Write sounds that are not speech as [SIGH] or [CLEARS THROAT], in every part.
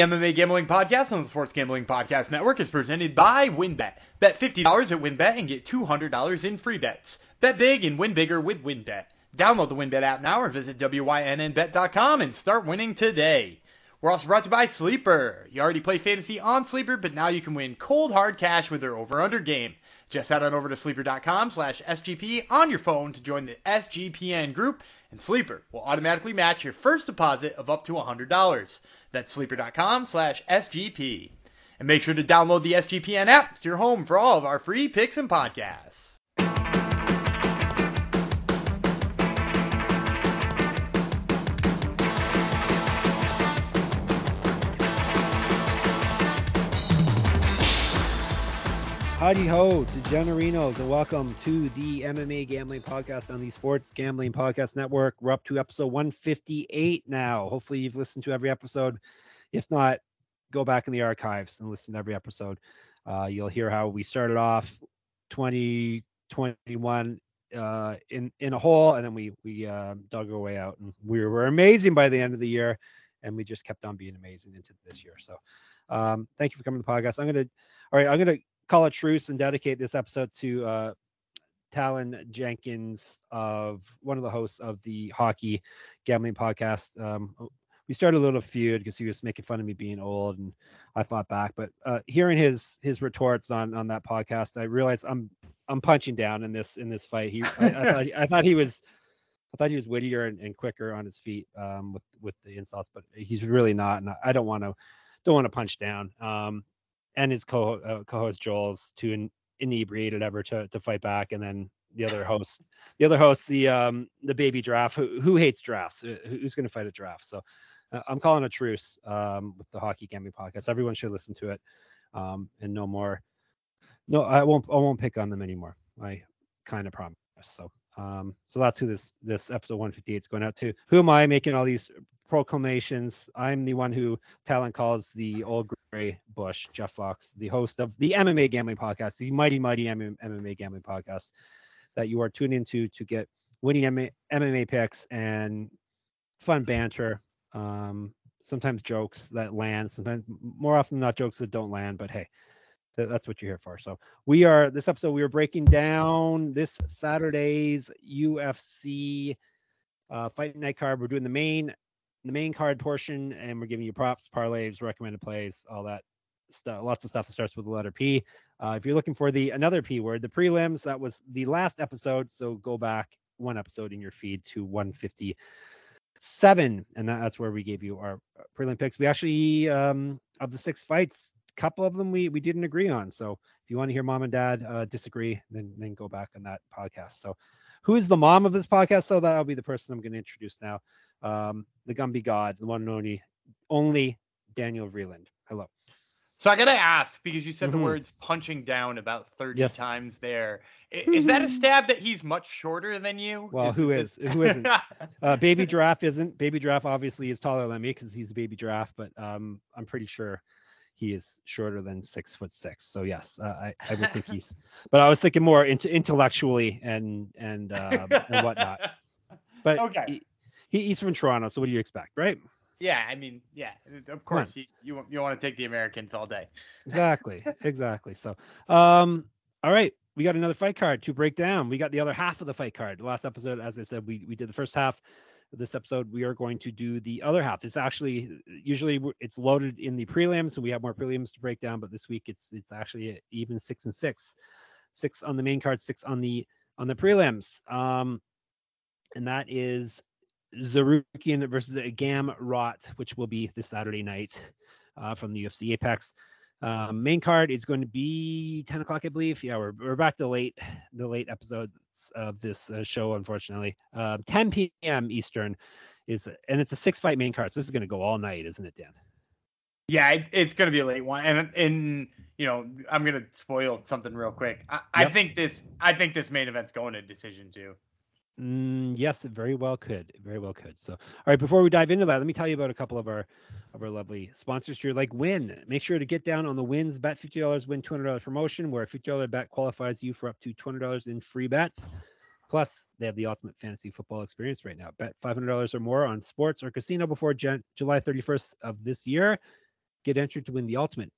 MMA Gambling Podcast on the Sports Gambling Podcast Network is presented by WynnBET. Bet $50 at WynnBET and get $200 in free bets. Bet big and win bigger with WynnBET. Download the WynnBET app now or visit WYNNBet.com and start winning today. We're also brought to you by Sleeper. You already play fantasy on Sleeper, but now you can win cold hard cash with their over-under game. Just head on over to sleeper.com slash SGP on your phone to join the SGPN group, and Sleeper will automatically match your first deposit of up to $100. That's sleeper.com slash SGP. And make sure to download the SGPN app. It's your home for all of our free picks and podcasts. Howdy ho, DeGenerinos, and welcome to the MMA Gambling Podcast on the Sports Gambling Podcast Network. We're up to episode 158 now. Hopefully, you've listened to every episode. If not, go back in the archives and listen to every episode. Uh, you'll hear how we started off 2021 uh, in in a hole, and then we we uh, dug our way out, and we were amazing by the end of the year, and we just kept on being amazing into this year. So, um, thank you for coming to the podcast. I'm gonna, all right, I'm gonna call a truce and dedicate this episode to uh, Talon Jenkins of one of the hosts of the hockey gambling podcast. Um, we started a little feud because he was making fun of me being old, and I fought back. But uh, hearing his his retorts on on that podcast, I realized I'm I'm punching down in this in this fight. He I, I thought I thought he was I thought he was wittier and, and quicker on his feet um, with with the insults, but he's really not, and I don't want to don't want to punch down. Um, and his co uh, co-host Joel's in, inebriated ever to to fight back, and then the other host, the other host, the um the baby draft, who who hates drafts, uh, who's going to fight a draft? So uh, I'm calling a truce um with the Hockey Gambling podcast. Everyone should listen to it, um and no more. No, I won't. I won't pick on them anymore. I kind of promise. So um so that's who this this episode 158 is going out to. Who am I making all these proclamations. I'm the one who Talon calls the old gray bush, Jeff Fox, the host of the MMA Gambling Podcast, the mighty, mighty MMA Gambling Podcast that you are tuned into to get winning MMA picks and fun banter. Um, sometimes jokes that land, sometimes more often not jokes that don't land, but hey, that's what you're here for. So we are this episode. We are breaking down this Saturday's UFC uh, fight night card. We're doing the main the main card portion, and we're giving you props, parlays, recommended plays, all that stuff. Lots of stuff that starts with the letter P. Uh, if you're looking for the another P word, the prelims, that was the last episode. So go back one episode in your feed to 157, and that, that's where we gave you our uh, prelim picks. We actually um, of the six fights, a couple of them we we didn't agree on. So if you want to hear mom and dad uh, disagree, then then go back on that podcast. So who is the mom of this podcast? So that'll be the person I'm going to introduce now um, the Gumby God, the one and only, only Daniel Vreeland. Hello. So I gotta ask because you said mm-hmm. the words punching down about 30 yes. times there. Is that a mm-hmm. stab that he's much shorter than you? Well, is who is who isn't? [LAUGHS] uh, baby Giraffe isn't. Baby Giraffe obviously is taller than me because he's a baby giraffe, but um, I'm pretty sure he is shorter than six foot six. So yes, uh, I I would think he's. [LAUGHS] But I was thinking more into intellectually and and um, and whatnot. [LAUGHS] But okay. He, he, he's from Toronto, so what do you expect, right? Yeah, I mean, yeah, of course you you, you want to take the Americans all day. exactly, [LAUGHS] exactly. So, um, all right, we got another fight card to break down. We got the other half of the fight card. Last episode, as I said, we we did the first half. This episode, we are going to do the other half. It's actually usually it's loaded in the prelims, so we have more prelims to break down. But this week, it's it's actually even six and six, six on the main card, six on the on the prelims. Um, and that is Tsarukyan versus a Gamrot, which will be this Saturday night uh, from the UFC Apex. Uh, main card is going to be 10 o'clock, I believe. Yeah, we're, we're back to late the late episodes of this uh, show, unfortunately. Uh, 10 p.m. Eastern is, and it's a six fight main card. So this is going to go all night, isn't it, Dan? Yeah, it, it's going to be a late one, and and you know I'm going to spoil something real quick. I, yep. I think this I think this main event's going to decision too. Mm, yes, it very well could. Very well could. So, all right, before we dive into that, let me tell you about a couple of our of our lovely sponsors here, like Win. Make sure to get down on the Wins Bet fifty dollars, win two hundred dollars promotion, where a fifty dollar bet qualifies you for up to two hundred dollars in free bets. Plus, they have the ultimate fantasy football experience right now. Bet five hundred dollars or more on sports or casino before July thirty first of this year, Get entered to win the ultimate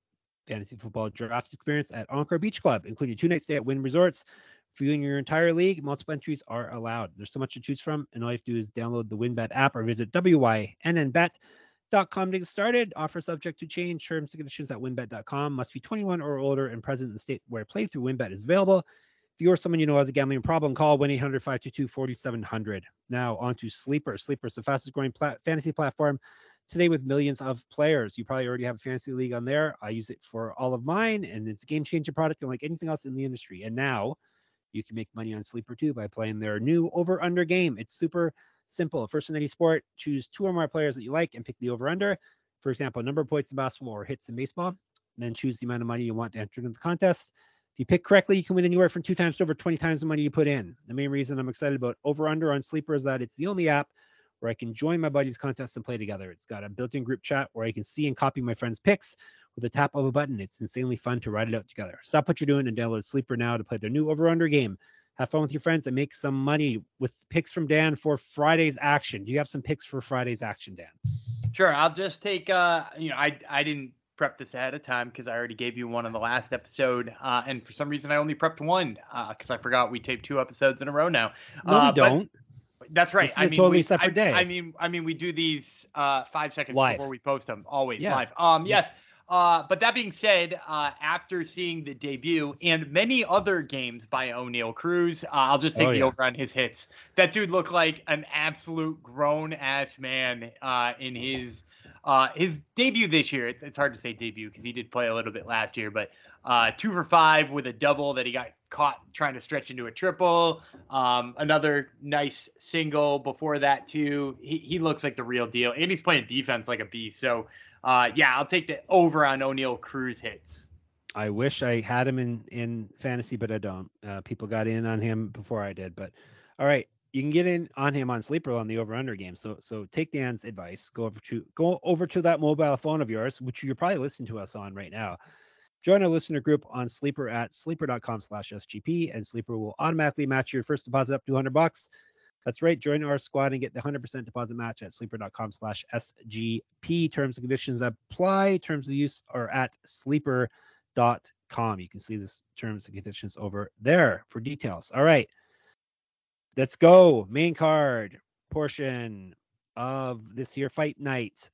fantasy football draft experience at Encore Beach Club, including two night stay at Wynn Resorts. For you and your entire league, multiple entries are allowed. There's so much to choose from, and all you have to do is download the WynnBET app or visit wynnbet.com to get started. Offer subject to change. Terms and conditions at wynnbet.com. Must be 21 or older and present in the state where playthrough WynnBET is available. If you or someone you know has a gambling problem, call 1 800 522 4700. Now, on to Sleeper. Sleeper is the fastest growing fantasy platform today with millions of players. You probably already have a fantasy league on there. I use it for all of mine, and it's a game changing product unlike anything else in the industry. And now you can make money on Sleeper too by playing their new over under game. It's super simple. First in any sport, choose two or more players that you like and pick the over under. For example, number of points in basketball or hits in baseball. Then choose the amount of money you want to enter into the contest. If you pick correctly, you can win anywhere from two times to over 20 times the money you put in. The main reason I'm excited about over under on Sleeper is that it's the only app where I can join my buddies' contests and play together. It's got a built-in group chat where I can see and copy my friends' picks with a tap of a button. It's insanely fun to write it out together. Stop what you're doing and download Sleeper now to play their new over/under game. Have fun with your friends and make some money with picks from Dan for Friday's action. Do you have some picks for Friday's action, Dan? Sure. I'll just take. Uh, you know, I I didn't prep this ahead of time because I already gave you one on the last episode, uh, and for some reason I only prepped one because uh, I forgot we taped two episodes in a row now. No, we Uh, but- don't. That's right. I a mean, totally we, separate I, day. I mean, I mean, we do these uh, five seconds Live. before we post them, always Yeah. live. Um, Yeah. yes. Uh, but that being said, uh, after seeing the debut and many other games by Oneil Cruz, uh, I'll just take Oh, the yeah. over on his hits. That dude looked like an absolute grown ass man uh, in his uh, his debut this year. It's, it's hard to say debut because he did play a little bit last year, but uh, two for five with a double that he got caught trying to stretch into a triple. Um, another nice single before that too. He, he looks like the real deal, and he's playing defense like a beast. So uh, yeah, I'll take the over on Oneil Cruz hits. I wish I had him in in fantasy, but I don't. Uh, people got in on him before I did. But all right, you can get in on him on sleeper on the over under game. So so take Dan's advice. Go over to go over to that mobile phone of yours, which you're probably listening to us on right now. Join our listener group on Sleeper at sleeper.com slash SGP, and Sleeper will automatically match your first deposit up to 100 bucks. That's right. Join our squad and get the 100% deposit match at sleeper.com slash SGP. Terms and conditions apply. Terms of use are at sleeper.com. You can see this terms and conditions over there for details. All right. Let's go. Main card portion of this here fight night.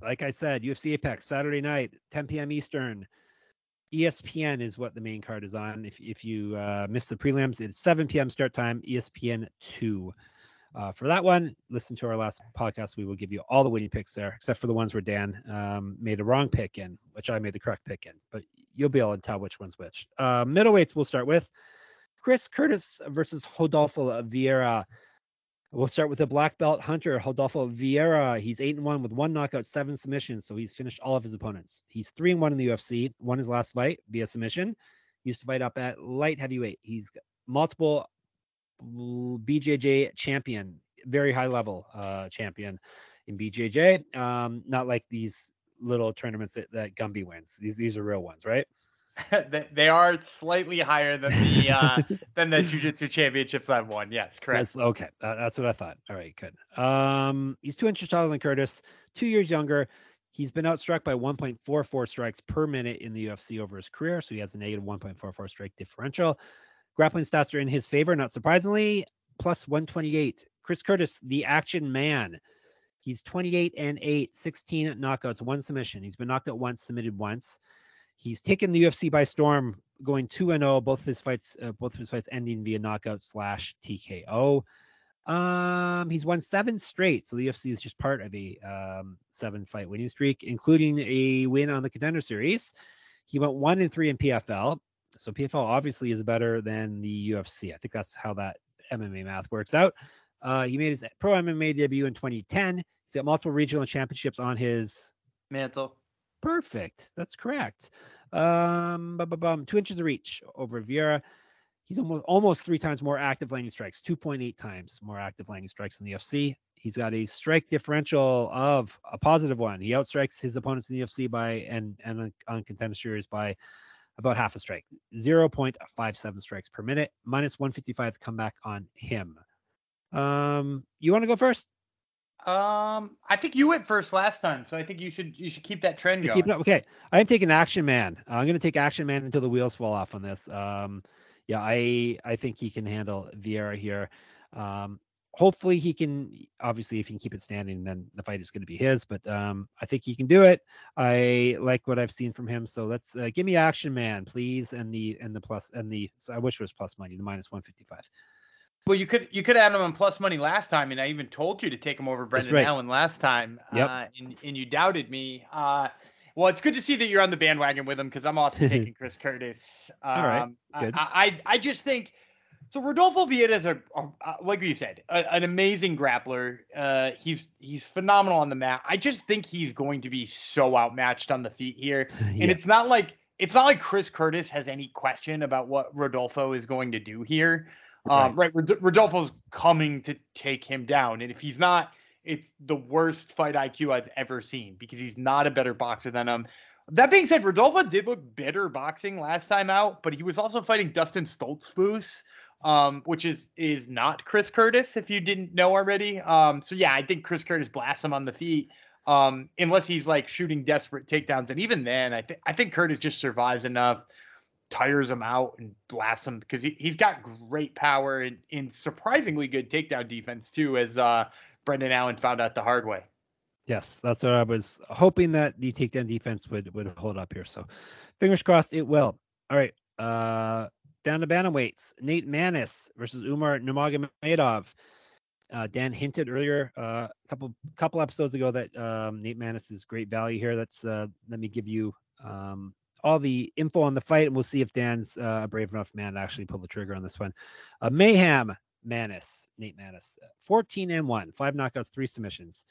Like I said, UFC Apex Saturday night, 10 p.m. Eastern. ESPN is what the main card is on. If if you uh, missed the prelims, it's 7 p.m. start time. ESPN two. Uh, for that one, listen to our last podcast. We will give you all the winning picks there, except for the ones where Dan um, made a wrong pick in, which I made the correct pick in. But you'll be able to tell which one's which. Uh, middleweights, we'll start with Chris Curtis versus Rodolfo Vieira. We'll start with the black belt hunter, Rodolfo Vieira. He's eight and one with one knockout, seven submissions, so he's finished all of his opponents. He's three and one in the UFC. Won his last fight via submission. He used to fight up at light heavyweight. He's multiple BJJ champion, very high level uh, champion in BJJ. Um, not like these little tournaments that, that Gumby wins. These these are real ones, right? [LAUGHS] They- are slightly higher than the uh, [LAUGHS] than the Jiu-Jitsu championships I've won. Yes, correct. That's okay. Uh, that's what I thought. All right, good. Um, he's two inches taller than Curtis, two years younger. He's been outstruck by 1.44 strikes per minute in the UFC over his career, so he has a negative 1.44 strike differential. Grappling stats are in his favor, not surprisingly, plus 128. Chris Curtis, the action man. He's 28 and 8, 16 knockouts, one submission. He's been knocked out once, submitted once. He's taken the UFC by storm, going 2 and 0, both of his fights uh, both of his fights ending via knockout slash TKO. Um, he's won seven straight, so the UFC is just part of a um, seven fight winning streak, including a win on the Contender Series. He went one and three in PFL, so PFL obviously is better than the UFC. I think that's how that MMA math works out. Uh, he made his pro MMA debut in 2010. He's got multiple regional championships on his Mantle. Perfect. That's correct. Um, bum, bum, bum, two inches of reach over Vieira. He's almost almost three times more active landing strikes, 2.8 times more active landing strikes in the UFC. He's got a strike differential of a positive one. He outstrikes his opponents in the UFC by and and on- on contender series by about half a strike, 0.57 strikes per minute, minus 155 comeback on him. Um, you want to go first? Um, I think you went first last time, so I think you should you should keep that trend going. Keep it up. Okay, I'm taking Action Man. I'm going to take Action Man until the wheels fall off on this. Um, yeah, I I think he can handle Vieira here. Um, hopefully he can. Obviously, if he can keep it standing, then the fight is going to be his. But um, I think he can do it. I like what I've seen from him. So let's uh, give me Action Man, please, and the and the plus and the. So I wish it was plus money, the minus 155. Well, you could you could add him on plus money last time, and I even told you to take him over Brendan right. Allen last time. Yep. Uh, and, and you doubted me. Uh, well, it's good to see that you're on the bandwagon with him because I'm also [LAUGHS] taking Chris Curtis. Um, All right, good. I, I I just think so. Rodolfo Vieira is a, a, a like you said, a, an amazing grappler. Uh, he's he's phenomenal on the mat. I just think he's going to be so outmatched on the feet here, [LAUGHS] Yeah. and it's not like it's not like Chris Curtis has any question about what Rodolfo is going to do here. Um, right, Rod- Rodolfo's coming to take him down, and if he's not, it's the worst fight IQ I've ever seen because he's not a better boxer than him. That being said, Rodolfo did look better boxing last time out, but he was also fighting Dustin Stoltzfus, um, which is is not Chris Curtis, if you didn't know already. Um, so yeah, I think Chris Curtis blasts him on the feet, um, unless he's like shooting desperate takedowns, and even then, I think I think Curtis just survives enough tires him out and blasts him because he, he's got great power and, and surprisingly good takedown defense too, as uh, Brendan Allen found out the hard way. Yes, that's what I was hoping that the takedown defense would would hold up here. So fingers crossed it will. All right. Uh down to bantamweights. Nate Maness versus Umar Nurmagomedov. Uh, Dan hinted earlier uh, a couple couple episodes ago that um, Nate Maness is great value here. Let's uh, let me give you um, all the info on the fight, and we'll see if Dan's uh, a brave enough man to actually pull the trigger on this one. Uh, Mayhem Maness, Nate Maness, 14 and one, five knockouts, three submissions.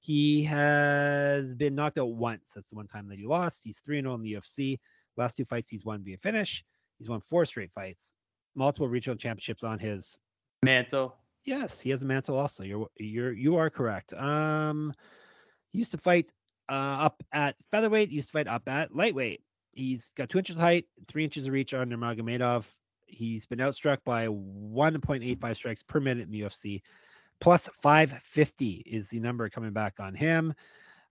He has been knocked out once. That's the one time that he lost. He's 3 0 in the UFC. Last two fights, he's won via finish. He's won four straight fights, multiple regional championships on his. Mantle. Yes, he has a mantle also. You're you're you are correct. Um, used to fight uh, up at featherweight. Used to fight up at lightweight. He's got two inches of height, three inches of reach on Nurmagomedov. He's been outstruck by 1.85 strikes per minute in the UFC. Plus 550 is the number coming back on him.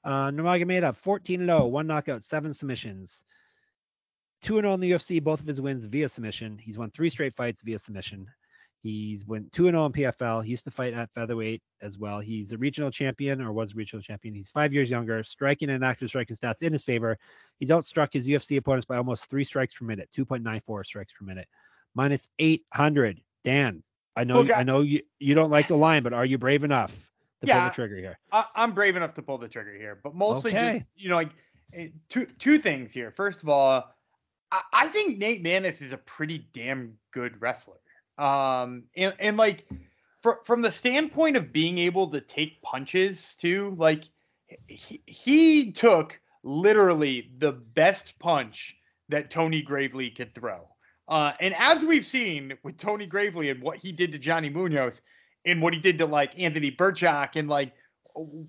Uh, Nurmagomedov 14 0, one knockout, seven submissions. 2 0 in the UFC, both of his wins via submission. He's won three straight fights via submission. He's went 2 0 in PFL. He used to fight at featherweight as well. He's a regional champion or was a regional champion. He's five years younger, striking and active striking stats in his favor. He's outstruck his UFC opponents by almost three strikes per minute, 2.94 strikes per minute, minus 800. Dan, I know, Look, I- know you, you don't like the line, but are you brave enough to pull the trigger here? I, I'm brave enough to pull the trigger here, but mostly Okay. just you know like eh, two two things here. First of all, I, I think Nate Maness is a pretty damn good wrestler. Um, and, and like fr- from the standpoint of being able to take punches too, like he, he took literally the best punch that Tony Gravely could throw. Uh, and as we've seen with Tony Gravely and what he did to Johnny Munoz and what he did to like Anthony Birchak and like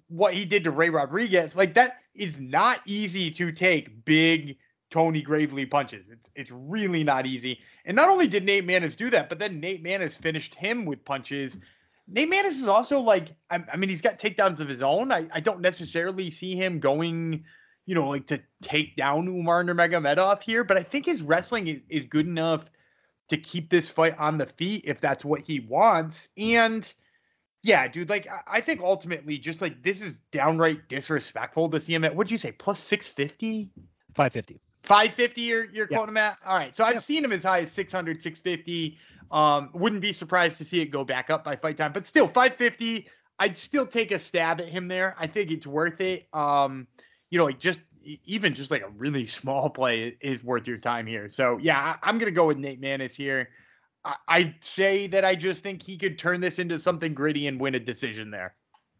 what he did to Ray Rodriguez, like that is not easy to take big Tony Gravely punches. It's it's really not easy. And not only did Nate Maness do that, but then Nate Maness finished him with punches. Nate Maness is also like, I, I mean, he's got takedowns of his own. I, I don't necessarily see him going, you know, like to take down Umar Nurmagomedov here, but I think his wrestling is, is good enough to keep this fight on the feet if that's what he wants. And yeah, dude, like I, I think ultimately just like this is downright disrespectful to see him at what'd you say, plus 650? 550. 550 you're you're Yeah. quoting him at? All right. So I've Yep. seen him as high as 600, 650. Um, wouldn't be surprised to see it go back up by fight time, but still 550. I'd still take a stab at him there. I think it's worth it. Um, you know, like just even just like a really [LAUGHS] small play is worth your time here. So yeah, I, I'm gonna go with Nate Maness here. I, I'd say that I just think he could turn this into something gritty and win a decision there.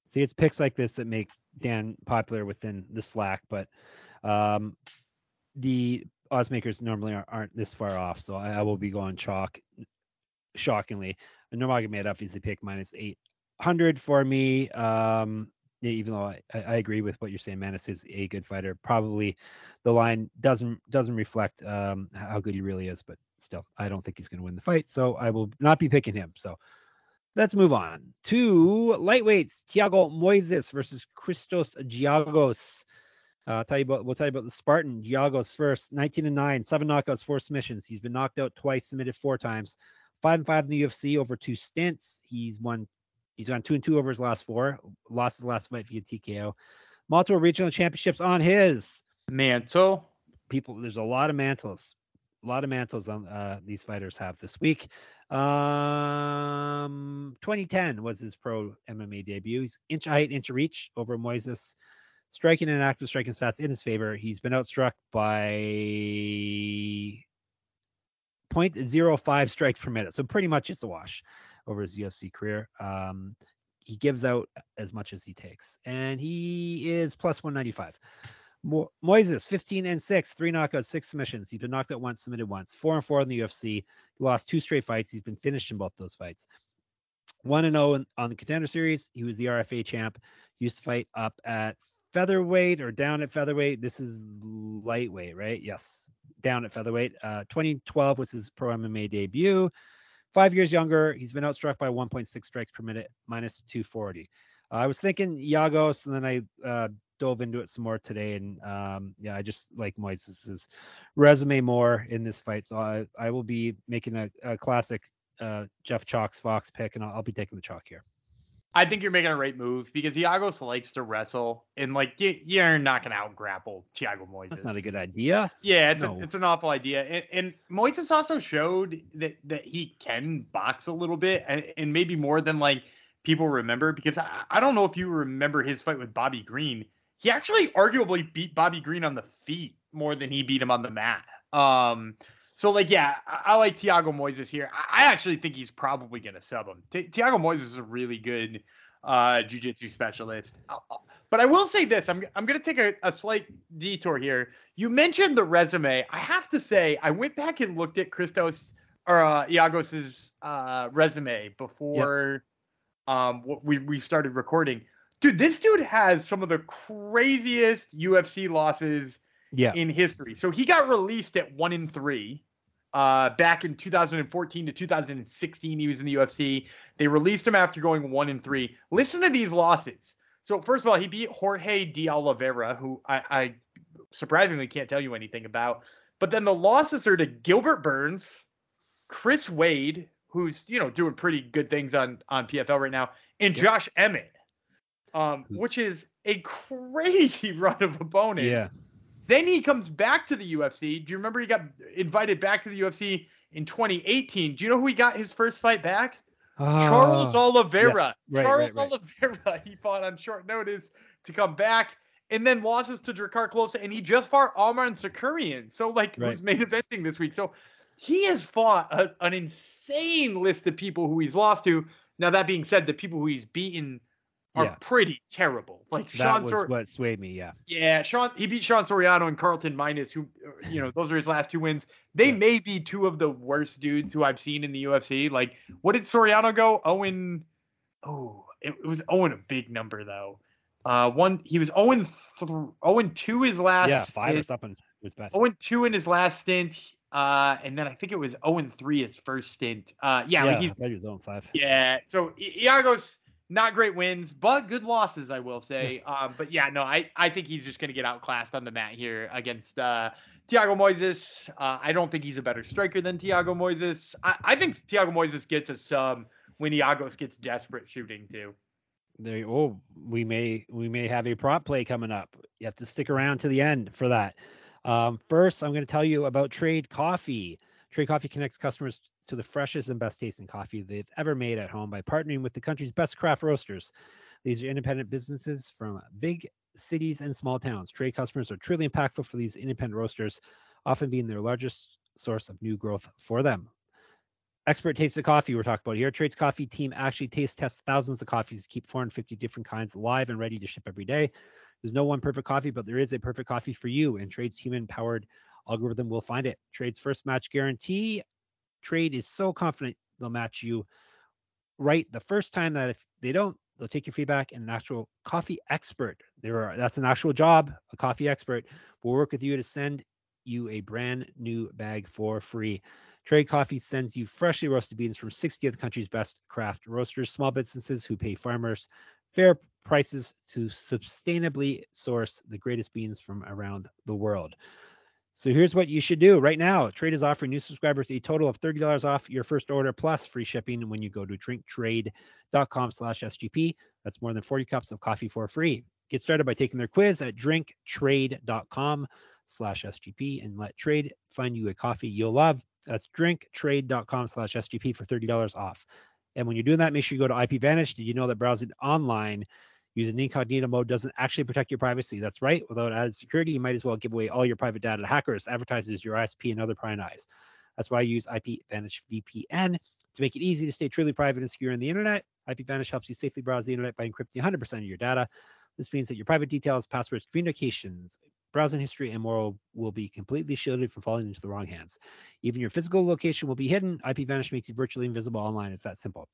See, it's picks like this that make Dan popular within the Slack, but um, the odds makers normally aren't, aren't this far off. So I, I will be going chalk, shockingly. Nurmagomedov the pick minus 800 for me. Um, yeah, even though I, I I agree with what you're saying, Maness is a good fighter. Probably the line doesn't doesn't reflect um, how good he really is, but still, I don't think he's going to win the fight. So I will not be picking him. So Let's move on to lightweights. Thiago Moises versus Christos Giagos. Uh, tell you about we'll tell you about the Spartan Giagos first. 19 and 9, seven knockouts, four submissions. He's been knocked out twice, submitted four times. Five and five in the UFC over two stints. He's won. He's gone two and two over his last four. Lost his last fight via TKO. Multiple regional championships on his mantle. People, there's a lot of mantles. A lot of mantles on uh, these fighters have this week. Um, 2010 was his pro MMA debut. He's inch height, inch reach over Moises. Striking and active striking stats in his favor. He's been outstruck by 0.05 strikes per minute. So pretty much it's a wash over his UFC career. Um, he gives out as much as he takes, and he is plus 195. Mo- Moises, 15 and 6, three knockouts, six submissions. He's been knocked out once, submitted once. Four and four in the UFC. He lost two straight fights. He's been finished in both those fights. 1 and 0 on the contender series. He was the RFA champ. He used to fight up at featherweight or down at featherweight. This is lightweight, right? Yes, down at featherweight. Uh, 2012 was his pro MMA debut. Five years younger. He's been outstruck by 1.6 strikes per minute, minus 240. Uh, I was thinking Giagos, and then I uh, dove into it some more today, and um, yeah, I just like Moises' resume more in this fight. So I, I will be making a, a classic uh, Jeff Chalks Fox pick, and I'll, I'll, be taking the chalk here. I think you're making a right move because Giagos likes to wrestle, and like you, are not going to out grapple Thiago Moises. That's not a good idea. Yeah, it's, no. a, it's an awful idea. And, and Moises also showed that that he can box a little bit, and, and maybe more than like people remember. Because I, I don't know if you remember his fight with Bobby Green he actually arguably beat Bobby Green on the feet more than he beat him on the mat. Um, so like, yeah, I, I like Thiago Moises here. I, I, actually think he's probably gonna sub him. T- Thiago Moises is a really good uh, jiu-jitsu specialist. I'll, I'll, but I will say this: I'm I'm gonna take a, a slight detour here. You mentioned the resume. I have to say, I went back and looked at Christos or uh, Giagos's uh, resume before yep. um, we we started recording dude, this dude has some of the craziest UFC losses yeah. in history. So he got released at one in three. Uh, back in 2014 to 2016, he was in the UFC. They released him after going one in three. Listen to these losses. So first of all, he beat Jorge de Oliveira, who I, I surprisingly can't tell you anything about. But then the losses are to Gilbert Burns, Chris Wade, who's you know doing pretty good things on on PFL right now, and yep. Josh Emmett, um, hmm. which is a [LAUGHS] crazy run of opponents. Yeah. Then he comes back to the UFC. Do you remember he got invited back to the UFC in 2018? Do you know who he got his first fight back? Uh, Charles Oliveira. Yes. Right, Charles right, right. Oliveira. [LAUGHS] He fought on short notice to come back and then losses to Drakkar Klose, and he just fought Arman Tsarukyan. So, like, right. who's main eventing this week. So, he has fought a, an insane list of people who he's lost to. Now, that being said, the people who he's beaten are yeah. pretty terrible. Like that Sean was Sor- what swayed me. Yeah. Yeah, Sean. He beat Sean Soriano and Carlton Minus, who, you know, those are his last two wins. They yeah. may be two of the worst dudes who I've seen in the UFC. Like, what did Soriano go? Owen. Oh, it, it was Owen a big number though. Uh, one he was Owen th- Owen two his last. Yeah, five stint. or something was best. Owen two in his last stint. Uh, and then I think it was Owen three his first stint. Uh, yeah, yeah like he's. I he was Owen five. Yeah, so Giagos not great wins, but good losses, I will say. Yes. Um, but yeah, no, I, I think he's just going to get outclassed on the mat here against uh, Thiago Moises. Uh, I don't think he's a better striker than Thiago Moises. I, I think Thiago Moises gets a sub when Giagos gets desperate shooting too. There, oh, we may we may have a prop play coming up. You have to stick around to the end for that. Um, first, I'm going to tell you about Trade Coffee. Trade Coffee connects customers to the freshest and best tasting coffee they've ever made at home by partnering with the country's best craft roasters. These are independent businesses from big cities and small towns. Trade customers are truly impactful for these independent roasters, often being their largest source of new growth for them. Expert taste of coffee we're talking about here. Trade's coffee team actually taste tests thousands of coffees to keep 450 different kinds live and ready to ship every day. There's no one perfect coffee, but there is a perfect coffee for you, and Trade's human powered algorithm will find it. Trade's first match guarantee trade is so confident they'll match you right the first time that if they don't, they'll take your feedback and an actual coffee expert. There are that's an actual job, a coffee expert will work with you to send you a brand new bag for free. Trade Coffee sends you freshly roasted beans from 60 of the country's best craft roasters, small businesses who pay farmers fair prices to sustainably source the greatest beans from around the world. So here's what you should do right now. Trade is offering new subscribers a total of $30 off your first order plus free shipping when you go to drinktrade.com slash SGP. That's more than 40 cups of coffee for free. Get started by taking their quiz at drinktrade.com slash SGP and let trade find you a coffee you'll love. That's drinktrade.com slash SGP for $30 off. And when you're doing that, make sure you go to IPVanish. Did you know that browsing online using incognito mode doesn't actually protect your privacy? That's right. Without added security, you might as well give away all your private data to hackers, advertisers, your ISP, and other prying eyes. That's why I use IPVanish VPN to make it easy to stay truly private and secure on the internet. IPVanish helps you safely browse the internet by encrypting 100% of your data. This means that your private details, passwords, communications, browsing history, and more will be completely shielded from falling into the wrong hands. Even your physical location will be hidden. IPVanish makes you virtually invisible online. It's that simple.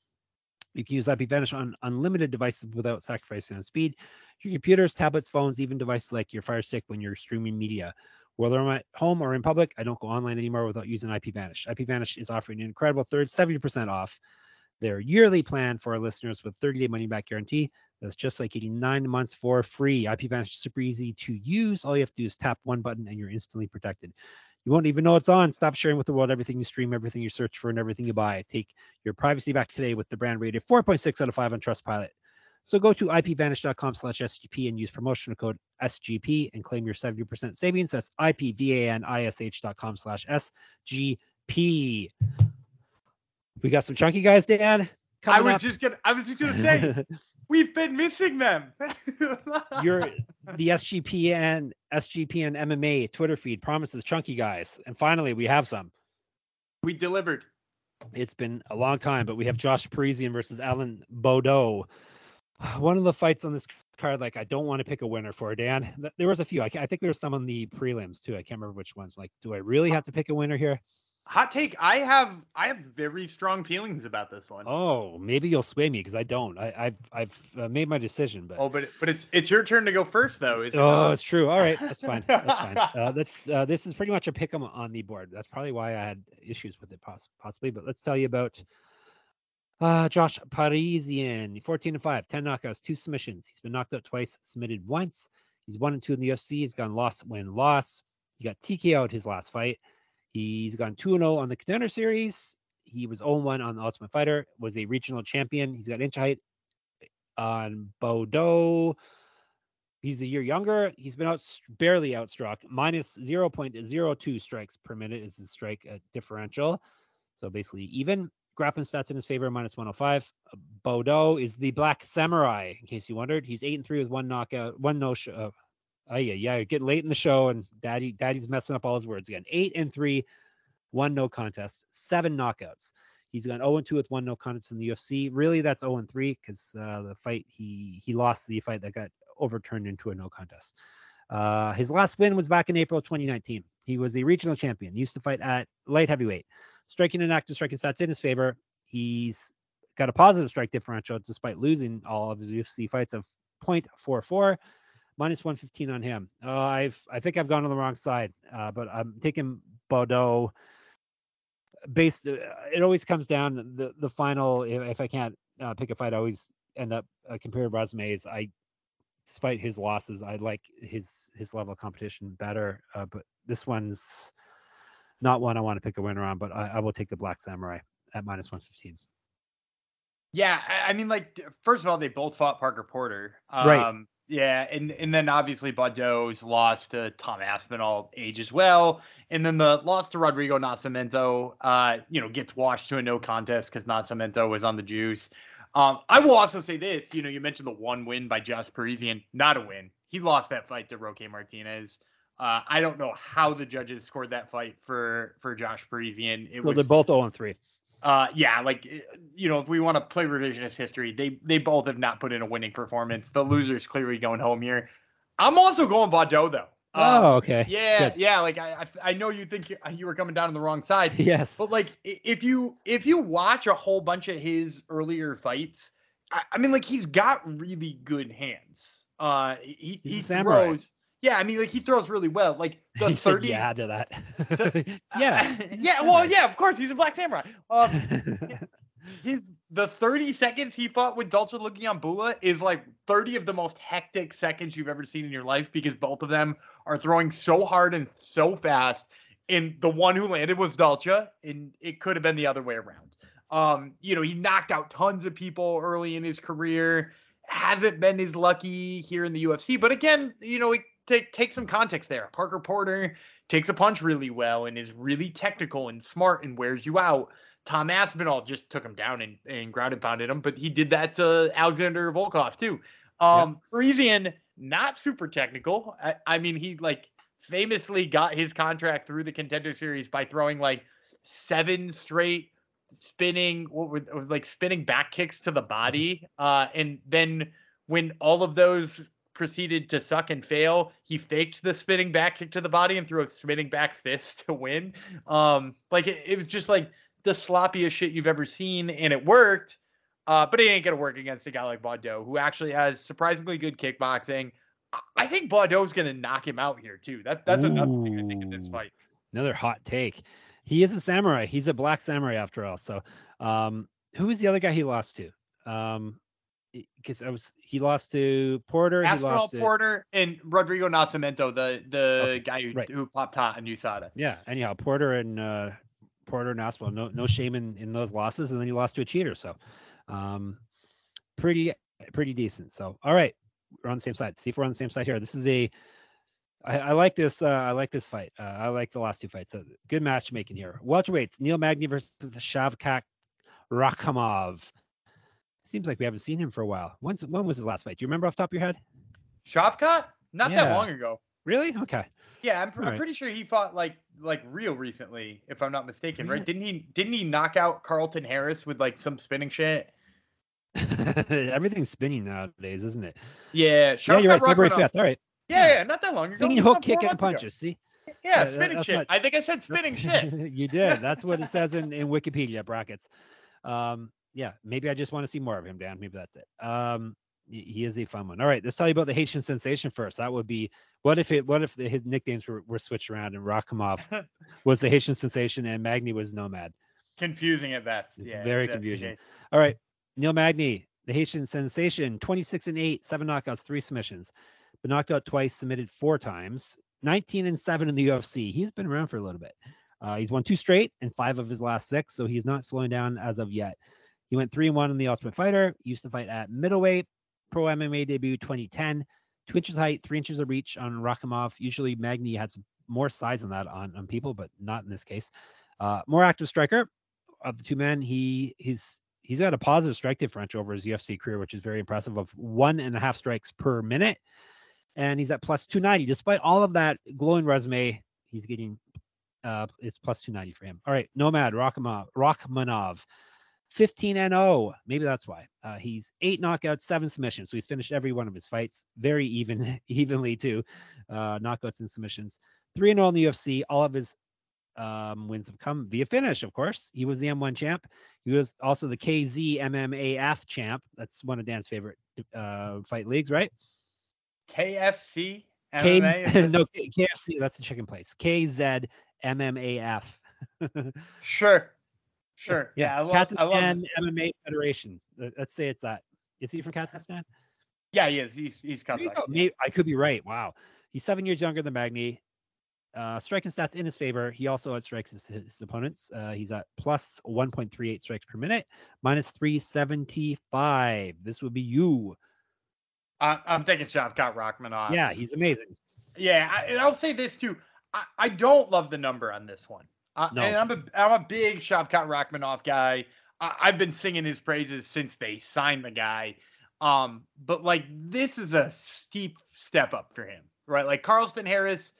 You can use IPVanish on unlimited devices without sacrificing on speed. Your computers, tablets, phones, even devices like your Fire Stick when you're streaming media. Whether I'm at home or in public, I don't go online anymore without using IPVanish. IPVanish is offering an incredible third, 70% off their yearly plan for our listeners with 30-day money-back guarantee. That's just like getting nine months for free. IPVanish is super easy to use. All you have to do is tap one button and you're instantly protected. You won't even know it's on. Stop sharing with the world everything you stream, everything you search for, and everything you buy. Take your privacy back today with the brand rated 4.6 out of 5 on Trustpilot. So go to ipvanish.com slash SGP and use promotional code SGP and claim your 70% savings. That's ipvanish.com slash SGP. We got some chunky guys, Dan. I was up. just gonna I was just gonna say [LAUGHS] we've been missing them. [LAUGHS] You're the SGPN SGPN MMA Twitter feed promises chunky guys, and finally we have some. We delivered. It's been a long time, but we have Josh Parisian versus Alan Baudot. [SIGHS] One of the fights on this card, like I don't want to pick a winner for Dan. There was a few. I, I think there's some on the prelims too. I can't remember which ones. Like, do I really have to pick a winner here? Hot take i have i have very strong feelings about this one. Oh, maybe you'll sway me because i don't I, have i've uh, made my decision but oh but but it's it's your turn to go first though is oh not? it's true all right that's fine [LAUGHS] that's fine uh, that's uh, this is pretty much a pick 'em on the board that's probably why i had issues with it poss- possibly but let's tell you about uh, Josh Parisian, 14 and 5, 10 knockouts, two submissions. He's been knocked out twice, submitted once. He's one and two in the UFC. He's gone loss, win, loss. He got TKO out his last fight. He's gone 2 0 on the contender series. He was 0 1 on the Ultimate Fighter, was a regional champion. He's got inch height on Baudot. He's a year younger. He's been out barely outstruck. Minus 0.02 strikes per minute is the strike differential. So basically even. Grappling stats in his favor, minus 105. Baudot is the Black Samurai, in case you wondered. He's 8 and 3 with one knockout, one no show, uh, Oh yeah, yeah. Getting late in the show, and Daddy, Daddy's messing up all his words again. Eight and three, one no contest, seven knockouts. He's gone 0 and 2 with one no contest in the UFC. Really, that's 0 and 3 because uh, the fight he he lost the fight that got overturned into a no contest. Uh, his last win was back in April 2019. He was the regional champion. Used to fight at light heavyweight. Striking and active striking stats in his favor. He's got a positive strike differential despite losing all of his UFC fights of 0.44 minus 115 on him. Uh, I've I think I've gone on the wrong side, uh, but I'm taking Baudot. Based, uh, it always comes down the the final. If, if I can't uh, pick a fight, I always end up uh, comparing resumes. I, despite his losses, I like his his level of competition better. Uh, but this one's not one I want to pick a winner on. But I, I will take the Black Samurai at minus 115. Yeah, I mean, like first of all, they both fought Parker Porter. Um, right. Yeah, and and then obviously Baudot's lost to Tom Aspinall age as well, and then the loss to Rodrigo Nascimento, uh, you know, gets washed to a no contest because Nascimento was on the juice. Um, I will also say this, you know, you mentioned the one win by Josh Parisian, not a win. He lost that fight to Roque Martinez. Uh, I don't know how the judges scored that fight for for Josh Parisian. It well, was, they're both 0 3 uh, yeah, like eh, you know, if we want to play revisionist history, they they both have not put in a winning performance. The loser's clearly going home here. I'm also going Baudot though. Um, oh, okay. Yeah, Good. yeah. Like I, I know you think you were coming down on the wrong side. [LAUGHS] Yes. But like, if you if you watch a whole bunch of his earlier fights, I, I mean, like he's got really good hands. Uh, he, he throws. Yeah, I mean, like he throws really well. Like [LAUGHS] the He said 30. yeah to that. The- [LAUGHS] [LAUGHS] yeah. yeah. Well, yeah. Of course, he's a black samurai. Um, his the 30 seconds he fought with Dolce looking on Bula is like 30 of the most hectic seconds you've ever seen in your life because both of them are throwing so hard and so fast. And the one who landed was Dolce, and it could have been the other way around. Um, you know, he knocked out tons of people early in his career. Hasn't been as lucky here in the UFC, but again, you know, it take take some context there. Parker Porter takes a punch really well and is really technical and smart and wears you out. Tom Aspinall just took him down and, and ground and pounded him, but he did that to Alexander Volkov too. Um, Parisian, not super technical. I, I mean, he like famously got his contract through the contender series by throwing like seven straight spinning, what were, like spinning back kicks to the body. Uh, and then when all of those proceeded to suck and fail, he faked the spinning back kick to the body and threw a spinning back [LAUGHS] fist to win. Um, like it, it was just like the sloppiest shit you've ever seen, and it worked. Uh, but it ain't gonna work against a guy like Baudot, who actually has surprisingly good kickboxing. I- think Baudot's gonna knock him out here too. That that's another thing I think in this fight. Another hot take. He is a samurai. He's a black samurai after all. So, um, who was the other guy he lost to? Um, because I was he lost to Porter. he Aspinall lost to, Porter and Rodrigo Nascimento, the the Okay, guy who, right. who popped hot on USADA. Yeah. Anyhow, Porter and uh, Porter and Aspinall. No, no shame in, in those losses, and then he lost to a cheater. So, um, pretty pretty decent. So, all right, we're on the same side. See if we're on the same side here. This is a I, I like this. Uh, I like this fight. Uh, I like the last two fights. So good matchmaking here. Welterweights: Neil Magny versus Shavkat Rakhimov. Seems like we haven't seen him for a while. When's when was his last fight? Do you remember off the top of your head? Shavkat? Not that long ago. Really? Okay. Yeah, I'm, pr- I'm Alright. pretty sure he fought like like real recently, if I'm not mistaken, right? Yeah. Didn't he didn't he knock out Carlston Harris with like some spinning shit? [LAUGHS] Everything's spinning nowadays, isn't it? Yeah, yeah, you're right. February fifth. All right. Yeah, yeah. yeah, not that long ago. Spinning hook, kick, and months ago. punches. See? Yeah, Yeah, spinning shit. not- I think I said spinning [LAUGHS] shit. you did. That's what it says in, in Wikipedia brackets. Um, yeah, maybe I just want to see more of him, Dan. Maybe that's it. Um, he is a fun one. All right, let's tell you about the Haitian sensation first. That would be what if it what if the, his nicknames were, were switched around and Rakhimov [LAUGHS] was the Haitian sensation and Magny was Nomad. Confusing at best. It's Yeah, very if that's the confusing. All right, Neil Magny, the Haitian sensation, 26 and 8, seven knockouts, three submissions. Been knocked out twice, submitted four times, 19 and 7 in the UFC. He's been around for a little bit. Uh, he's won two straight and five of his last six, so he's not slowing down as of yet. He went 3 and 1 in the Ultimate Fighter, used to fight at middleweight, pro MMA debut 2010, two inches height, three inches of reach on Rakhimov. Usually Magny has more size than that on, on people, but not in this case. Uh, more active striker of the two men. He he's he's got a positive strike differential over his UFC career, which is very impressive of one and a half strikes per minute. And he's at plus 290. Despite all of that glowing resume, he's getting uh it's plus 290 for him. All right, Nomad Rakhimov, Rakhmonov, 15 and 0. Maybe that's why. Uh, he's eight knockouts, seven submissions. So he's finished every one of his fights very even, [LAUGHS] evenly too. Uh, knockouts and submissions. Three and 0 in the UFC. All of his um, wins have come via finish, of course. He was the M1 champ. He was also the KZ MMAF champ. That's one of Dan's favorite uh, fight leagues, right? KFC MMA. it? [LAUGHS] no, KFC. That's the chicken place. KZ MMAF. [LAUGHS] Sure. Sure. Yeah, Yeah, I love, I love MMA Federation. Let's say it's that. Is he from Kazakhstan? Yeah, he is. He's he's There you Kazakh. go. Maybe, I could be right. Wow. He's seven years younger than Magny. Uh, striking stats in his favor. He also outstrikes his, his opponents. Uh, he's at plus 1.38 strikes per minute, minus 375. This would be you. I, I'm thinking Shavkat Rakhmonov. Yeah, he's amazing. Yeah, I, and I'll say this too. I, I don't love the number on this one. Uh, No. And I'm a I'm a big Shavkat Rakhmonov guy. I, I've been singing his praises since they signed the guy. Um, but like this is a steep step up for him, right? Like Carlston Harris,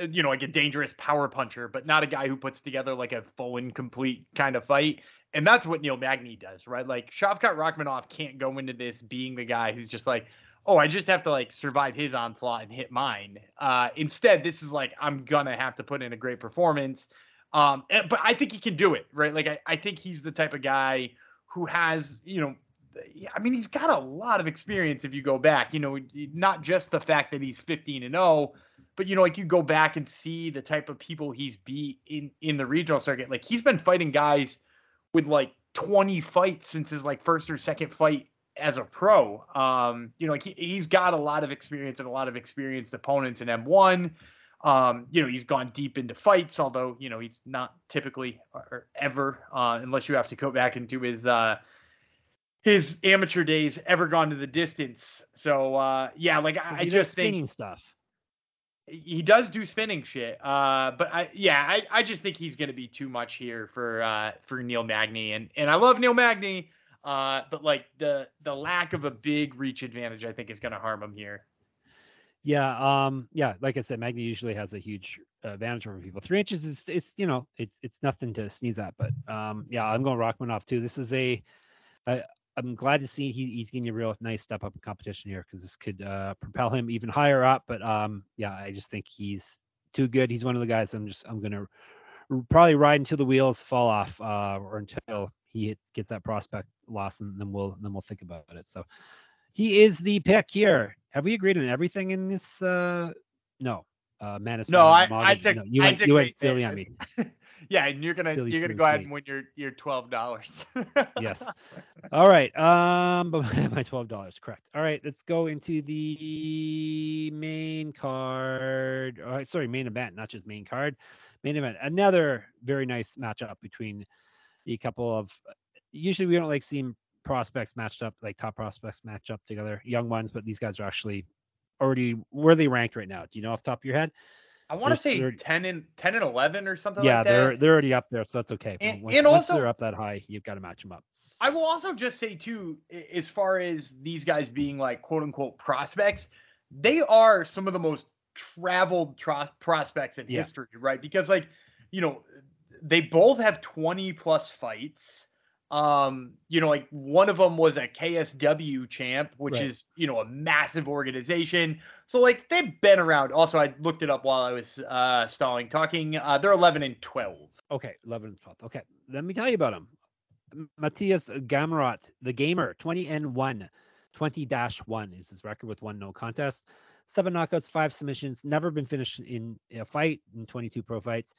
uh, you know, like a dangerous power puncher, but not a guy who puts together like a full and complete kind of fight. And that's what Neil Magny does, right? Like Shavkat Rakhmonov can't go into this being the guy who's just like, oh, I just have to like survive his onslaught and hit mine. Uh, instead, this is like I'm gonna have to put in a great performance. Um, but I think he can do it, right? Like I, I think he's the type of guy who has, you know, I mean, he's got a lot of experience if you go back. You know, not just the fact that he's 15 and 0, but you know, like you go back and see the type of people he's beat in in the regional circuit. Like he's been fighting guys with like 20 fights since his like first or second fight as a pro. Um, you know, like he, he's got a lot of experience and a lot of experienced opponents in M1. Um, you know, he's gone deep into fights, although, you know, he's not typically or ever, uh, unless you have to go back into his, uh, his amateur days ever gone to the distance. So, uh, yeah, like I, I just think stuff. He does do spinning shit. Uh, but I, yeah, I, I just think he's going to be too much here for, uh, for Neil Magny. And, and I love Neil Magny. Uh, but like the, the lack of a big reach advantage, I think is going to harm him here. Yeah, um, yeah, like I said, Magny usually has a huge advantage over people. Three inches is, it's you know, it's it's nothing to sneeze at. But um, yeah, I'm going Rakhmonov too. This is a, I, I'm glad to see he, he's getting a real nice step up in competition here because this could uh, propel him even higher up. But um, yeah, I just think he's too good. He's one of the guys I'm just I'm gonna probably ride until the wheels fall off uh, or until he gets that prospect lost, and then we'll then we'll think about it. So he is the pick here. Have we agreed on everything in this? Uh, no. Uh, Maness. No, I, I took. No, you I went, you went silly on me. [LAUGHS] yeah, and you're gonna Silly, you're gonna go ahead and win your your twelve dollars. [LAUGHS] yes. All right. Um, [LAUGHS] but my twelve dollars, correct. All right, let's go into the main card. Uh, sorry, main event, not just main card. Main event. Another very nice matchup between a couple of. Usually, we don't like seeing prospects matched up, like top prospects match up together, young ones, but these guys are actually already where they ranked right now? Do you know off the top of your head? I want to say they're- ten and ten and eleven or something yeah, like that. they're they're already up there, so that's okay. And- once, and also- they're up that high, you've got to match them up. I will also just say too, as far as these guys being like quote unquote prospects, they are some of the most traveled tros- prospects in Yeah. history, right? Because like, you know, they both have 20 plus fights. Um, you know, like one of them was a KSW champ, which Right. is, you know, a massive organization. So like they've been around. Also, I looked it up while I was uh stalling talking. Uh they're 11 and 12. Okay, 11 and 12. Okay, let me tell you about him. M- Matthias Gamrot, the gamer, 20 and 1. 20 1 is his record with one no contest. Seven knockouts, five submissions, never been finished in a fight in 22 pro fights.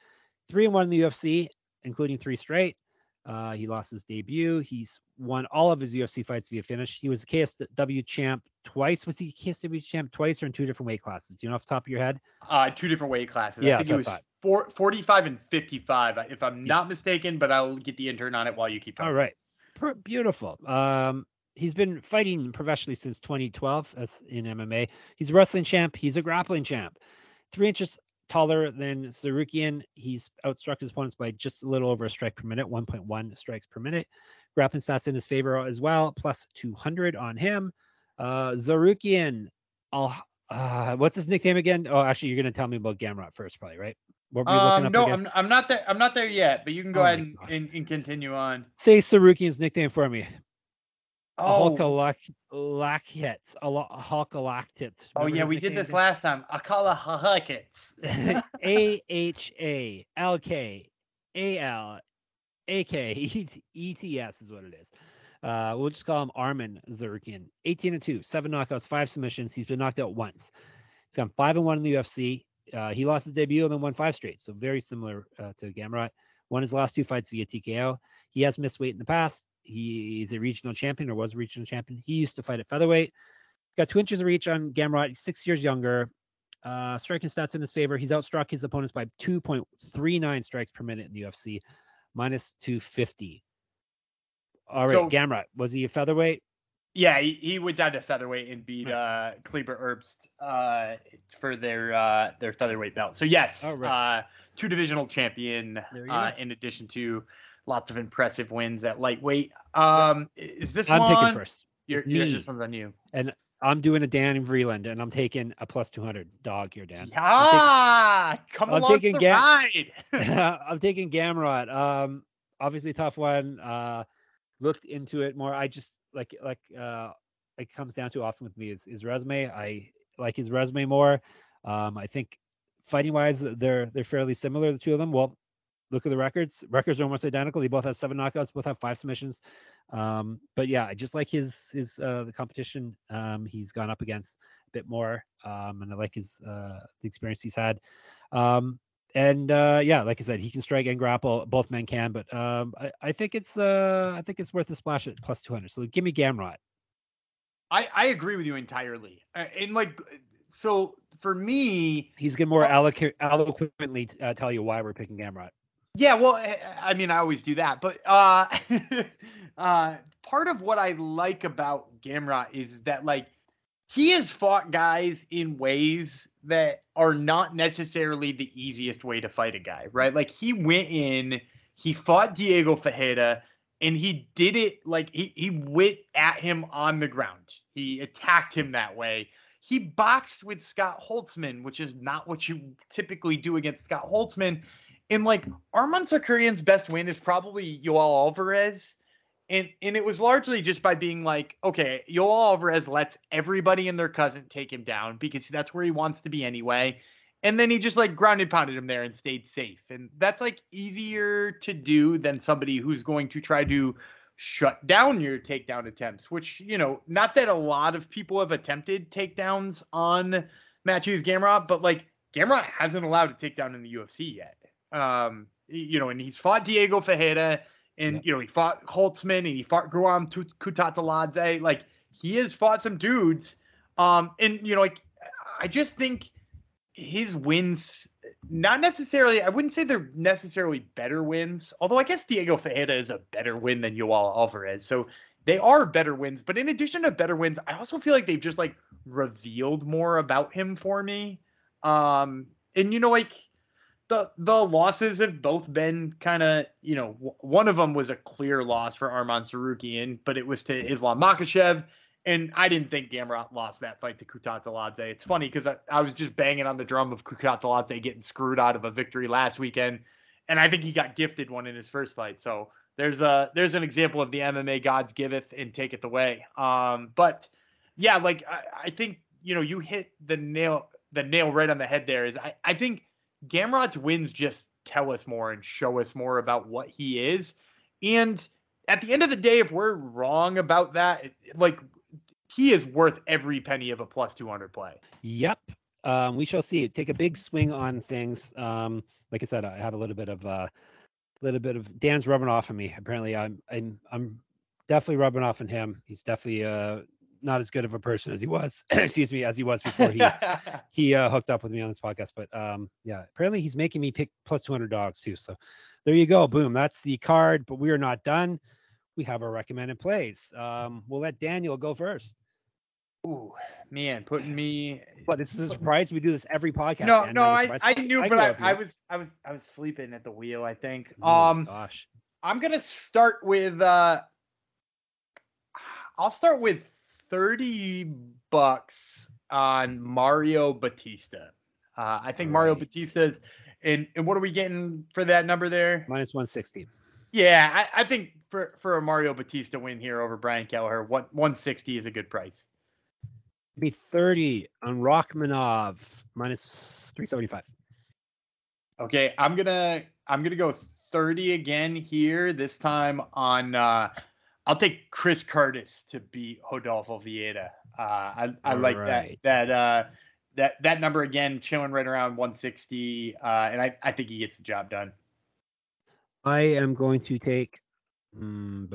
Three and one in the UFC, including three straight. Uh, he lost his debut. He's won all of his UFC fights via finish. He was a KSW champ twice. Was he KSW champ twice or in two different weight classes? Do you know off the top of your head? Uh, two different weight classes. Yeah, I think that's it what I was four, 45 and 55, if I'm not mistaken, but I'll get the intern on it while you keep talking. All right. Per- beautiful. Um, he's been fighting professionally since 2012 as in MMA. He's a wrestling champ. He's a grappling champ. Three inches taller than Tsarukyan. He's outstruck his opponents by just a little over a strike per minute, 1.1 strikes per minute. Grappling stats in his favor as well, plus 200 on him. Uh, Tsarukyan, I'll, uh, what's his nickname again? Oh, actually, you're going to tell me about Gamrot first, probably, right? What were you looking Um, up no, again? I'm, I'm not there. I'm not there yet, but you can go Oh ahead and, and, and continue on. Say Tsarukyan's nickname for me. Oh, Halkalakit. Halkalaktit. oh yeah, we did this last time. Akala Hahakits. [LAUGHS] A H A L K A L A K E T S is what it is. Uh, we'll just call him Armin Zerkin. 18 and 2, seven knockouts, five submissions. He's been knocked out once. He's gone five and one in the UFC. Uh, he lost his debut and then won five straight. So very similar uh, to Gamrot. Won his last two fights via TKO. He has missed weight in the past. He is a regional champion or was a regional champion. He used to fight at featherweight. Got two inches of reach on Gamrot. He's six years younger. Uh, striking stats in his favor. He's outstruck his opponents by 2.39 strikes per minute in the UFC, minus 250. All right, So- Gamrot, was he a featherweight? Yeah, he, he went down to featherweight and beat uh, Kleber Erbst uh, for their uh, their featherweight belt. So yes, right. uh, two divisional champion. Uh, in addition to lots of impressive wins at lightweight. Um, is this I'm one? picking first. You're, It's you're- this one's on you. And I'm doing a Dan Vreeland, and I'm taking a plus 200 dog here, Dan. Yeah, come I'm along taking the ride. [LAUGHS] [LAUGHS] I'm taking Gamrot. Um, obviously tough one. Uh, looked into it more. I just like like uh, it comes down to often with me is his resume. I like his resume more. Um, I think fighting wise, they're they're fairly similar, the two of them. Well, look at the records. Records are almost identical. They both have seven knockouts, both have five submissions. Um, but yeah, I just like his his uh, the competition um, he's gone up against a bit more, um, and I like his uh, the experience he's had. Um, and uh, yeah, like I said, he can strike and grapple. Both men can, but um, I, I think it's uh, I think it's worth a splash at plus 200. So give me Gamrot. I, I agree with you entirely. Uh, and like, so for me, he's gonna more eloqu- eloquently uh, tell you why we're picking Gamrot. Yeah, well, I mean, I always do that, but uh, [LAUGHS] uh, part of what I like about Gamrot is that like he has fought guys in ways that are not necessarily the easiest way to fight a guy, right? Like he went in, he fought Diego Ferreira, and he did it like he he went at him on the ground. He attacked him that way. He boxed with Scott Holtzman, which is not what you typically do against Scott Holtzman. And like Arman Tsarukyan's best win is probably Yoel Alvarez. And and it was largely just by being like, okay, Yoel Alvarez lets everybody and their cousin take him down because that's where he wants to be anyway. And then he just like grounded pounded him there and stayed safe. And that's like easier to do than somebody who's going to try to shut down your takedown attempts, which, you know, not that a lot of people have attempted takedowns on Matthews Gamrot, but like Gamrot hasn't allowed a takedown in the UFC yet. Um, you know, and he's fought Diego Ferreira and, you know, he fought Holtzman and he fought Guram Kutateladze. Like he has fought some dudes. Um, and, you know, like I just think his wins not necessarily I wouldn't say they're necessarily better wins, although I guess Diego Ferreira is a better win than Yoel Alvarez. So they are better wins, but in addition to better wins, I also feel like they've just like revealed more about him for me. Um and you know like the the losses have both been kind of, you know, w- one of them was a clear loss for Arman Tsarukyan, but it was to Islam Makhachev and I didn't think Gamrot lost that fight to Kutateladze. It's funny because I, I was just banging on the drum of Kutateladze getting screwed out of a victory last weekend, and I think he got gifted one in his first fight. So there's a there's an example of the MMA gods giveth and taketh away. Um, but yeah, like I, I think you know you hit the nail the nail right on the head. There is I I think Gamrot's wins just tell us more and show us more about what he is, and at the end of the day, if we're wrong about that, like he is worth every penny of a plus 200 play. Yep. Um, we shall see. Take a big swing on things. Um, like I said, I have a little bit of a uh, little bit of Dan's rubbing off on me. Apparently, I'm I'm I'm definitely rubbing off on him. He's definitely uh not as good of a person as he was. [CLEARS THROAT] excuse me, as he was before he [LAUGHS] he uh, hooked up with me on this podcast. But um, yeah, apparently he's making me pick plus 200 dogs too. So there you go. Boom. That's the card. But we are not done we have our recommended plays. Um, we'll let Daniel go first. Ooh, man, putting me. But this is a surprise. We do this every podcast. No, no, I, I knew, I but I, I, was, I was, I was sleeping at the wheel. I think. Ooh, um, gosh, I'm gonna start with. uh I'll start with thirty bucks on Mario Bautista. Uh, I think All Mario right. Bautista's. And, and what are we getting for that number there? Minus 160. Yeah, I, I, think for for a Mario Bautista win here over Brian Kelleher, what 160 is a good price. Be 30 on Rakhmonov minus 375. Okay, I'm gonna I'm gonna go 30 again here. This time on uh, I'll take Chris Curtis to beat Rodolfo Vieira. Uh, I I like right. that that uh, that that number again, chilling right around 160, uh, and I I think he gets the job done. I am going to take. Um,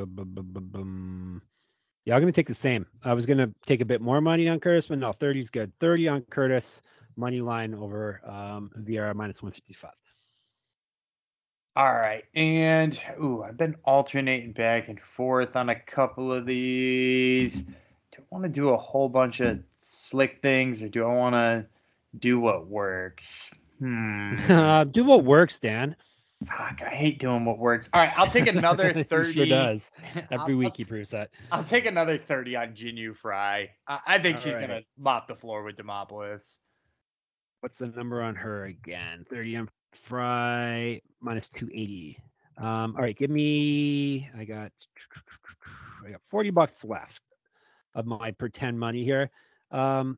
yeah, I'm going to take the same. I was going to take a bit more money on Curtis, but no, 30 is good. 30 on Curtis, money line over um, Vieira minus 155. All right, and ooh, I've been alternating back and forth on a couple of these. Do I want to do a whole bunch of slick things, or do I want to do what works? Hmm. Uh, [LAUGHS] do what works, Dan. Fuck, I hate doing what works. All right, I'll take another [LAUGHS] 30. sure does. [LAUGHS] Every week he proves that. I'll take another 30 on Jinh Frey. I, I think All she's right. going to mop the floor with Demopoulos. What's the number on her again? 30 on Frey minus 280. Um, all right, give me. I got. I got 40 bucks left of my pretend money here. Um,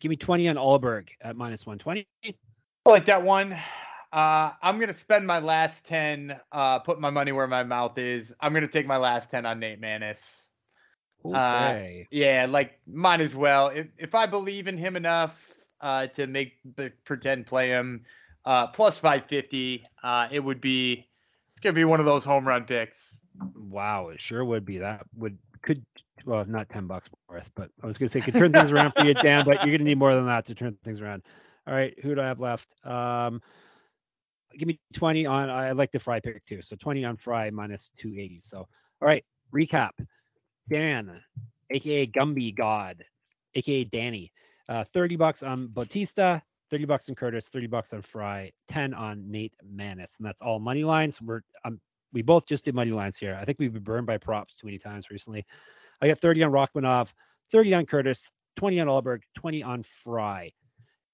give me 20 on Ulberg at minus 120. I like that one. Uh, I'm gonna spend my last ten. Uh, put my money where my mouth is. I'm gonna take my last ten on Nate Maness. Okay. Yeah, like might as well. If if I believe in him enough uh, to make the pretend play him uh, plus 550, uh, it would be it's gonna be one of those home run picks. wow, it sure would be. That would could well not ten bucks worth, but I was gonna say could turn things around for you, Dan. But you're gonna need more than that to turn things around. All right, who do I have left? Um, give me 20 on. I like the Frey pick too. So 20 on Frey minus 280. So all right, recap. Dan, aka Gumby God, aka Danny. Uh, 30 bucks on Bautista, 30 bucks on Curtis, 30 bucks on Frey, 10 on Nate Maness, and that's all money lines. We're um, we both just did money lines here. I think we've been burned by props too many times recently. I got 30 on Rakhmonov, 30 on Curtis, 20 on Ulberg, 20 on Fry.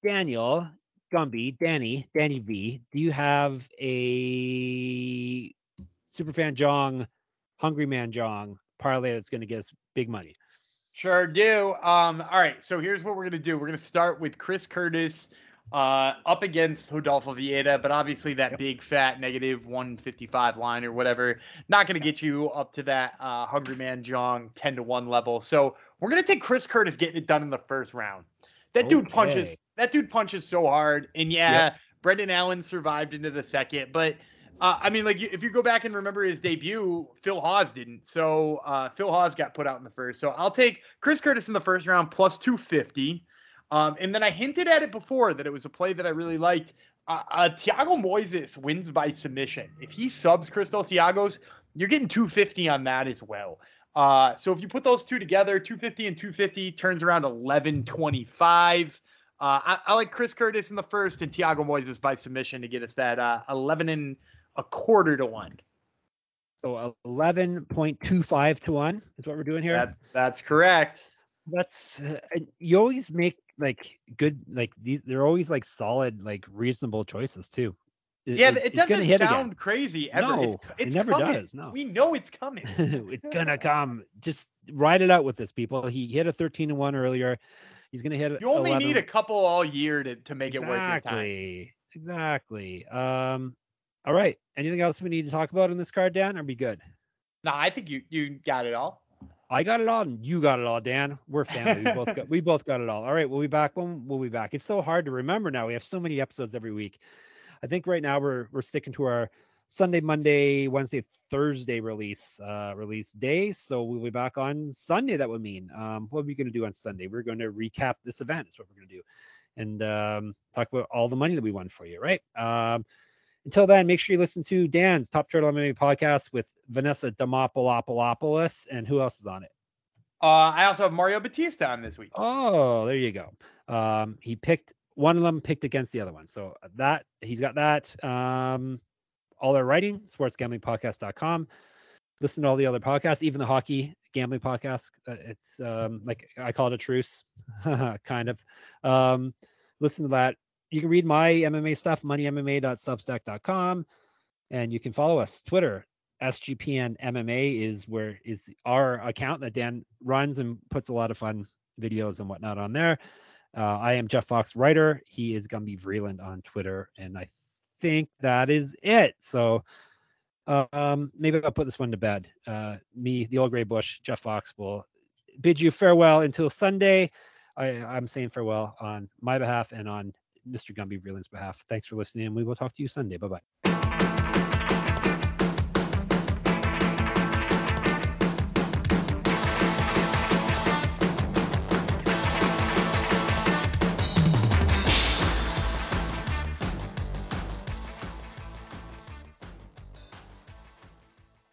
Daniel, Gumby, Danny, Danny V, do you have a Superfan Jong, Hungry Man Jong parlay that's going to get us big money? Sure do. Um, all right, so here's what we're gonna do. We're gonna start with Chris Curtis uh, up against Rodolfo Vieira, but obviously that Yep. big fat negative 155 line or whatever, not gonna get you up to that uh, Hungry Man Jong 10 to 1 level. So we're gonna take Chris Curtis getting it done in the first round. That dude punches. That dude punches so hard, and yeah, Brendan Allen survived into the second, but uh, I mean, like if you go back and remember his debut, Phil Hawes didn't. So uh, Phil Hawes got put out in the first. So I'll take Chris Curtis in the first round plus 250. Um, and then I hinted at it before that it was a play that I really liked. Uh, uh, Thiago Moises wins by submission. If he subs Christos Giagos, you're getting 250 on that as well. Uh, so if you put those two together, 250 and 250 turns around 1125. Uh, I, I like Chris Curtis in the first and Thiago Moises by submission to get us that uh, 11 and a quarter to one. So 11.25 to 1 is what we're doing here. That's that's correct. That's uh, you always make like good like these they're always like solid like reasonable choices too. It- Yeah, it's- it doesn't hit sound again. crazy ever. No, it's, it never coming. does, no. We know it's coming. [LAUGHS] it's gonna come. Just ride it out with this, people. He hit a 13 to 1 earlier. He's gonna hit. You only 11. need a couple all year to, to make it worth your time. exactly. Exactly. Um. All right. Anything else we need to talk about in this card, Dan? Or be good? No, I think you you got it all. I got it all, and you got it all, Dan. We're family. We both got [LAUGHS] we both got it all. All right, we'll be back when we'll be back. It's so hard to remember now. We have so many episodes every week. I think right now we're we're sticking to our Sunday, Monday, Wednesday, Thursday release uh release day. So we'll be back on Sunday. That would mean. Um, what are we gonna do on Sunday? We're going to recap this event. Is what we're gonna do, and um, talk about all the money that we won for you. Right. Um, until then, make sure you listen to Dan's Top Turtle MMA podcast with Vanessa Demopoulos and who else is on it? Uh, I also have Mario Bautista on this week. Oh, there you go. Um, he picked one of them picked against the other one. So that he's got that. Um, all our writing, sportsgamblingpodcast.com. Listen to all the other podcasts, even the hockey gambling podcast. Uh, it's um, like I call it a truce, [LAUGHS] kind of. Um, listen to that. You can read my MMA stuff, moneymma.substack.com, and you can follow us Twitter. SGPN MMA is where is our account that Dan runs and puts a lot of fun videos and whatnot on there. Uh, I am Jeff Fox, writer. He is Gumby Vreeland on Twitter, and I think that is it. So um, maybe I'll put this one to bed. Uh, me, the old gray bush, Jeff Fox will bid you farewell until Sunday. I, I'm saying farewell on my behalf and on Mr. Gumby Vreeland's behalf. Thanks for listening, and we will talk to you Sunday. Bye bye.